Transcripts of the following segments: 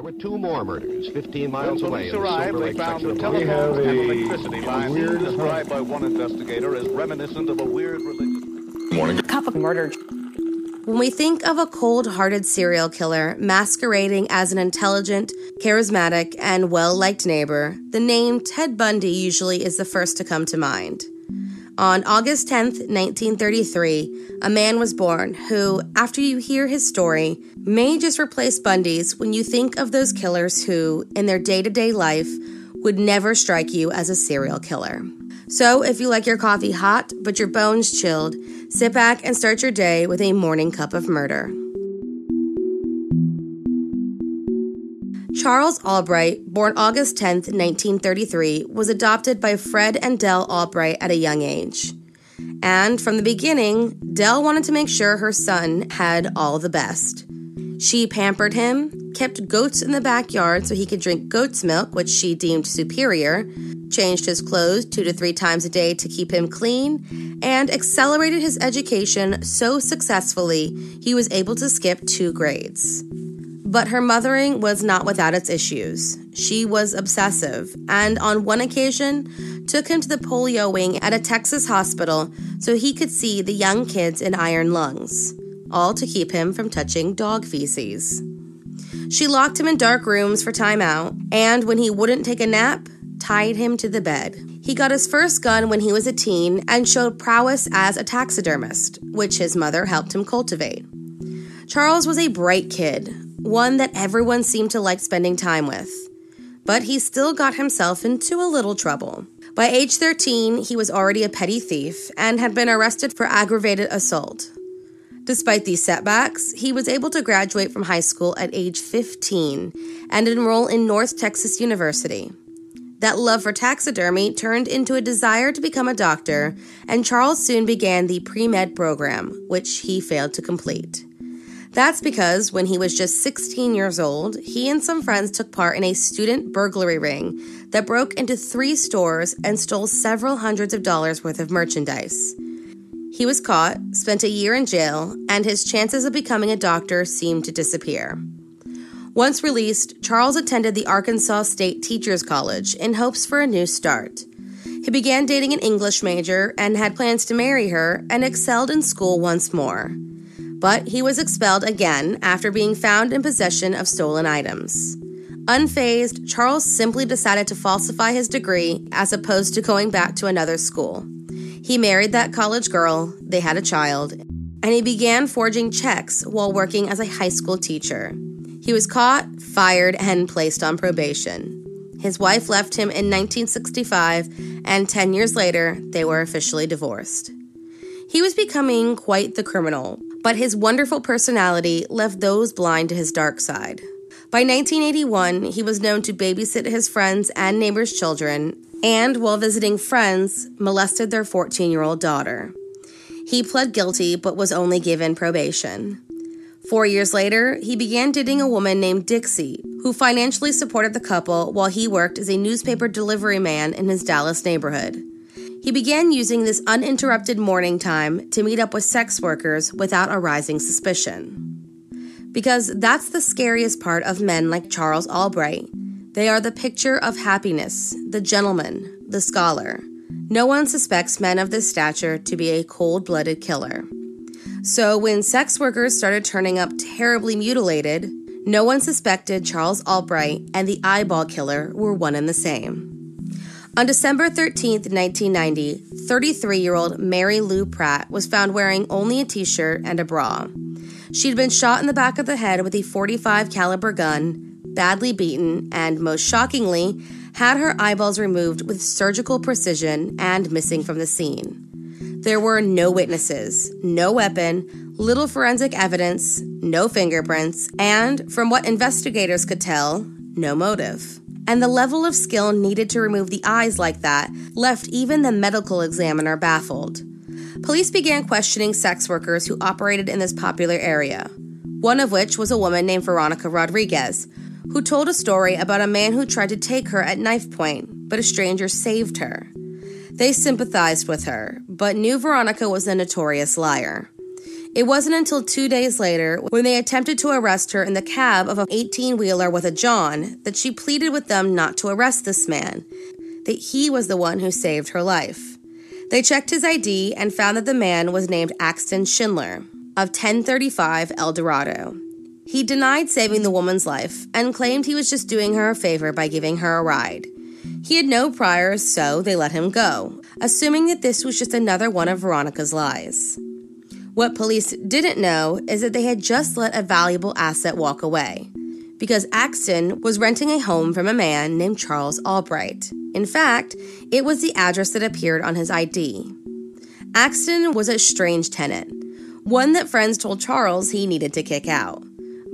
There were two more murders 15 miles when away. police arrived, they found the telephones and electricity lines described by one investigator as reminiscent of a weird religion. Cup of murder. When we think of a cold hearted serial killer masquerading as an intelligent, charismatic, and well liked neighbor, the name Ted Bundy usually is the first to come to mind. On August 10th, 1933, a man was born who, after you hear his story, may just replace Bundy's when you think of those killers who, in their day to day life, would never strike you as a serial killer. So, if you like your coffee hot but your bones chilled, sit back and start your day with a morning cup of murder. Charles Albright, born August 10, 1933, was adopted by Fred and Dell Albright at a young age. And from the beginning, Dell wanted to make sure her son had all the best. She pampered him, kept goats in the backyard so he could drink goat's milk, which she deemed superior, changed his clothes two to three times a day to keep him clean, and accelerated his education so successfully he was able to skip two grades. But her mothering was not without its issues. She was obsessive, and on one occasion took him to the polio wing at a Texas hospital so he could see the young kids in iron lungs, all to keep him from touching dog feces. She locked him in dark rooms for time out, and when he wouldn't take a nap, tied him to the bed. He got his first gun when he was a teen and showed prowess as a taxidermist, which his mother helped him cultivate. Charles was a bright kid, one that everyone seemed to like spending time with. But he still got himself into a little trouble. By age 13, he was already a petty thief and had been arrested for aggravated assault. Despite these setbacks, he was able to graduate from high school at age 15 and enroll in North Texas University. That love for taxidermy turned into a desire to become a doctor, and Charles soon began the pre med program, which he failed to complete. That's because when he was just 16 years old, he and some friends took part in a student burglary ring that broke into three stores and stole several hundreds of dollars worth of merchandise. He was caught, spent a year in jail, and his chances of becoming a doctor seemed to disappear. Once released, Charles attended the Arkansas State Teachers College in hopes for a new start. He began dating an English major and had plans to marry her and excelled in school once more but he was expelled again after being found in possession of stolen items. Unfazed, Charles simply decided to falsify his degree as opposed to going back to another school. He married that college girl, they had a child, and he began forging checks while working as a high school teacher. He was caught, fired, and placed on probation. His wife left him in 1965, and 10 years later, they were officially divorced. He was becoming quite the criminal, but his wonderful personality left those blind to his dark side. By 1981, he was known to babysit his friends and neighbors' children, and while visiting friends, molested their 14 year old daughter. He pled guilty but was only given probation. Four years later, he began dating a woman named Dixie, who financially supported the couple while he worked as a newspaper delivery man in his Dallas neighborhood. He began using this uninterrupted morning time to meet up with sex workers without arising suspicion. Because that's the scariest part of men like Charles Albright. They are the picture of happiness, the gentleman, the scholar. No one suspects men of this stature to be a cold blooded killer. So when sex workers started turning up terribly mutilated, No one suspected Charles Albright and the eyeball killer were one and the same. On December 13, 1990, 33 year old Mary Lou Pratt was found wearing only a t shirt and a bra. She'd been shot in the back of the head with a 45 caliber gun, badly beaten, and most shockingly, had her eyeballs removed with surgical precision and missing from the scene. There were no witnesses, no weapon, little forensic evidence, no fingerprints, and, from what investigators could tell, no motive. And the level of skill needed to remove the eyes like that left even the medical examiner baffled. Police began questioning sex workers who operated in this popular area, one of which was a woman named Veronica Rodriguez, who told a story about a man who tried to take her at knife point, but a stranger saved her. They sympathized with her, but knew Veronica was a notorious liar. It wasn't until two days later, when they attempted to arrest her in the cab of an 18 wheeler with a John, that she pleaded with them not to arrest this man, that he was the one who saved her life. They checked his ID and found that the man was named Axton Schindler of 1035 El Dorado. He denied saving the woman's life and claimed he was just doing her a favor by giving her a ride. He had no priors, so they let him go, assuming that this was just another one of Veronica's lies. What police didn't know is that they had just let a valuable asset walk away, because Axton was renting a home from a man named Charles Albright. In fact, it was the address that appeared on his ID. Axton was a strange tenant, one that friends told Charles he needed to kick out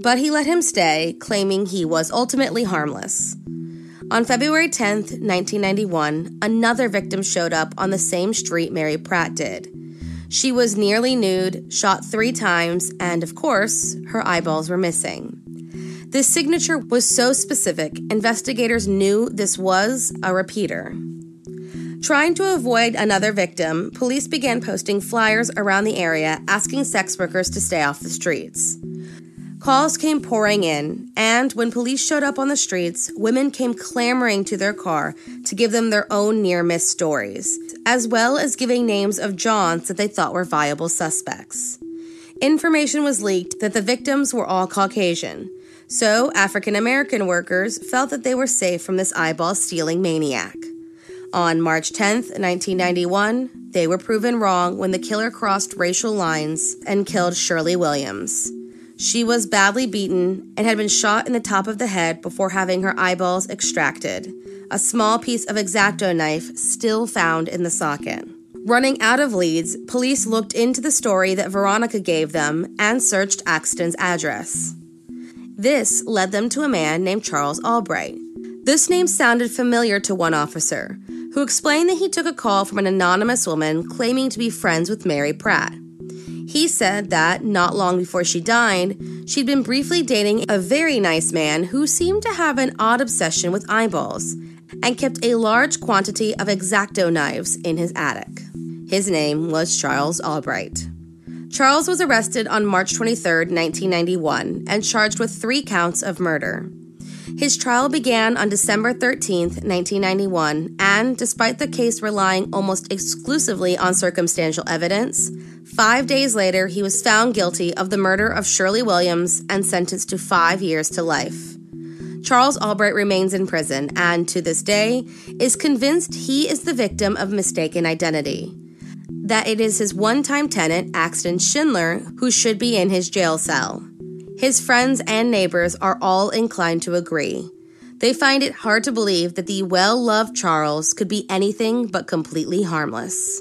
but he let him stay, claiming he was ultimately harmless. On February 10, 1991, another victim showed up on the same street Mary Pratt did. She was nearly nude, shot three times, and of course, her eyeballs were missing. This signature was so specific, investigators knew this was a repeater. Trying to avoid another victim, police began posting flyers around the area asking sex workers to stay off the streets. Calls came pouring in, and when police showed up on the streets, women came clamoring to their car to give them their own near miss stories, as well as giving names of Johns that they thought were viable suspects. Information was leaked that the victims were all Caucasian, so African American workers felt that they were safe from this eyeball stealing maniac. On March 10, 1991, they were proven wrong when the killer crossed racial lines and killed Shirley Williams. She was badly beaten and had been shot in the top of the head before having her eyeballs extracted. A small piece of X-Acto knife still found in the socket. Running out of leads, police looked into the story that Veronica gave them and searched Axton's address. This led them to a man named Charles Albright. This name sounded familiar to one officer, who explained that he took a call from an anonymous woman claiming to be friends with Mary Pratt. He said that not long before she died, she'd been briefly dating a very nice man who seemed to have an odd obsession with eyeballs and kept a large quantity of X-Acto knives in his attic. His name was Charles Albright. Charles was arrested on March 23, 1991, and charged with three counts of murder. His trial began on December 13, 1991, and despite the case relying almost exclusively on circumstantial evidence, five days later he was found guilty of the murder of Shirley Williams and sentenced to five years to life. Charles Albright remains in prison and, to this day, is convinced he is the victim of mistaken identity. That it is his one time tenant, Axton Schindler, who should be in his jail cell. His friends and neighbors are all inclined to agree. They find it hard to believe that the well loved Charles could be anything but completely harmless.